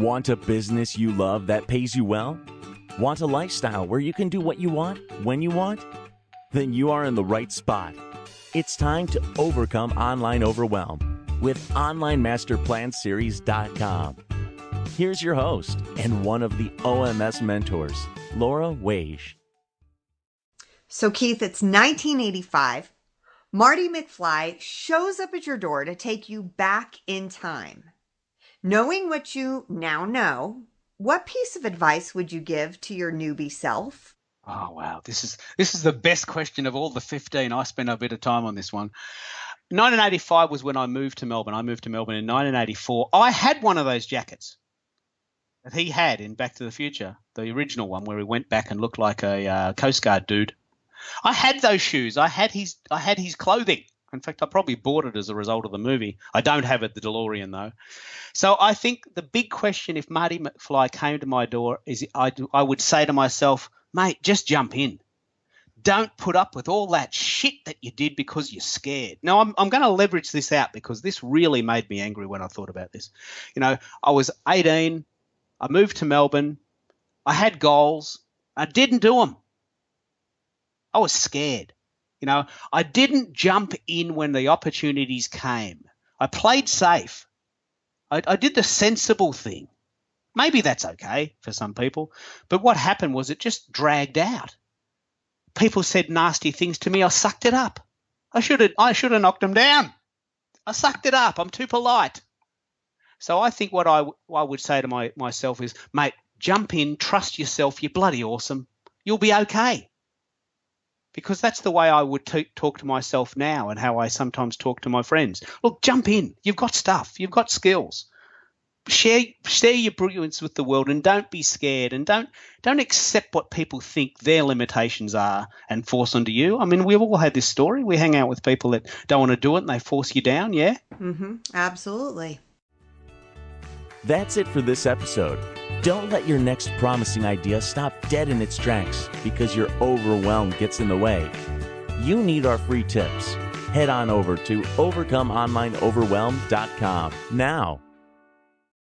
Want a business you love that pays you well? Want a lifestyle where you can do what you want, when you want? Then you are in the right spot. It's time to overcome online overwhelm with OnlineMasterPlanSeries.com. Here's your host and one of the OMS mentors, Laura Waage. So, Keith, it's 1985. Marty McFly shows up at your door to take you back in time. Knowing what you now know, what piece of advice would you give to your newbie self? Oh wow, this is this is the best question of all the 15. I spent a bit of time on this one. 1985 was when I moved to Melbourne. I moved to Melbourne in 1984. I had one of those jackets that he had in Back to the Future, the original one where he went back and looked like a uh, Coast Guard dude. I had those shoes. I had his I had his clothing. In fact, I probably bought it as a result of the movie. I don't have it, the DeLorean though. So I think the big question, if Marty McFly came to my door, is I I would say to myself, mate, just jump in. Don't put up with all that shit that you did because you're scared. Now I'm I'm going to leverage this out because this really made me angry when I thought about this. You know, I was 18. I moved to Melbourne. I had goals. I didn't do them. I was scared. You know, I didn't jump in when the opportunities came. I played safe. I, I, did the sensible thing. Maybe that's okay for some people, but what happened was it just dragged out. People said nasty things to me. I sucked it up. I should have. I should have knocked them down. I sucked it up. I'm too polite. So I think what I, I would say to my, myself is, mate, jump in, trust yourself. You're bloody awesome. You'll be okay because that's the way I would t- talk to myself now and how I sometimes talk to my friends. Look, jump in. You've got stuff. You've got skills. Share share your brilliance with the world and don't be scared and don't don't accept what people think their limitations are and force onto you. I mean, we've all had this story. We hang out with people that don't want to do it and they force you down. Yeah. Mm-hmm. Absolutely. That's it for this episode. Don't let your next promising idea stop dead in its tracks because your overwhelm gets in the way. You need our free tips. Head on over to overcomeonlineoverwhelm.com now